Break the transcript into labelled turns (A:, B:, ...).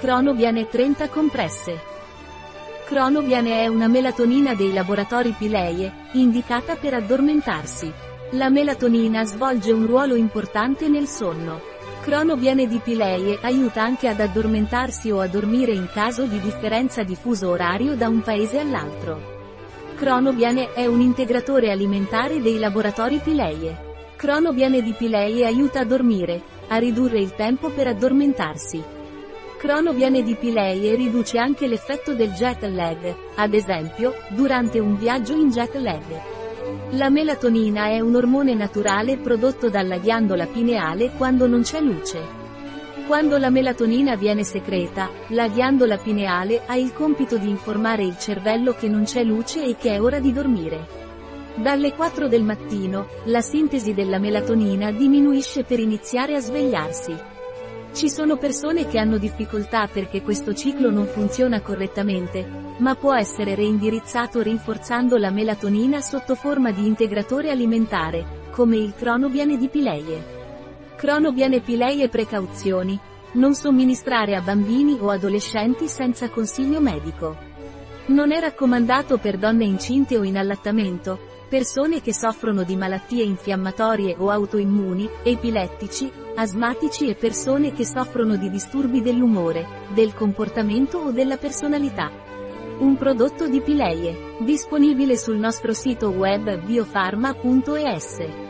A: Cronobiane 30 compresse. Cronobiane è una melatonina dei laboratori Pileie, indicata per addormentarsi. La melatonina svolge un ruolo importante nel sonno. Cronobiane di Pileie aiuta anche ad addormentarsi o a dormire in caso di differenza di fuso orario da un paese all'altro. Cronobiane è un integratore alimentare dei laboratori Pileie. Cronobiane di Pileie aiuta a dormire, a ridurre il tempo per addormentarsi. Cronobiane di Pileie riduce anche l'effetto del jet lag, ad esempio, durante un viaggio in jet lag. La melatonina è un ormone naturale prodotto dalla ghiandola pineale quando non c'è luce. Quando la melatonina viene secreta, la ghiandola pineale ha il compito di informare il cervello che non c'è luce e che è ora di dormire. Dalle 4 del mattino, la sintesi della melatonina diminuisce per iniziare a svegliarsi. Ci sono persone che hanno difficoltà perché questo ciclo non funziona correttamente, ma può essere reindirizzato rinforzando la melatonina sotto forma di integratore alimentare, come il cronobiane di Pileie. Cronobiane Pileie precauzioni. Non somministrare a bambini o adolescenti senza consiglio medico. Non è raccomandato per donne incinte o in allattamento, persone che soffrono di malattie infiammatorie o autoimmuni, epilettici, asmatici e persone che soffrono di disturbi dell'umore, del comportamento o della personalità. Un prodotto di Pileie, disponibile sul nostro sito web biofarma.es.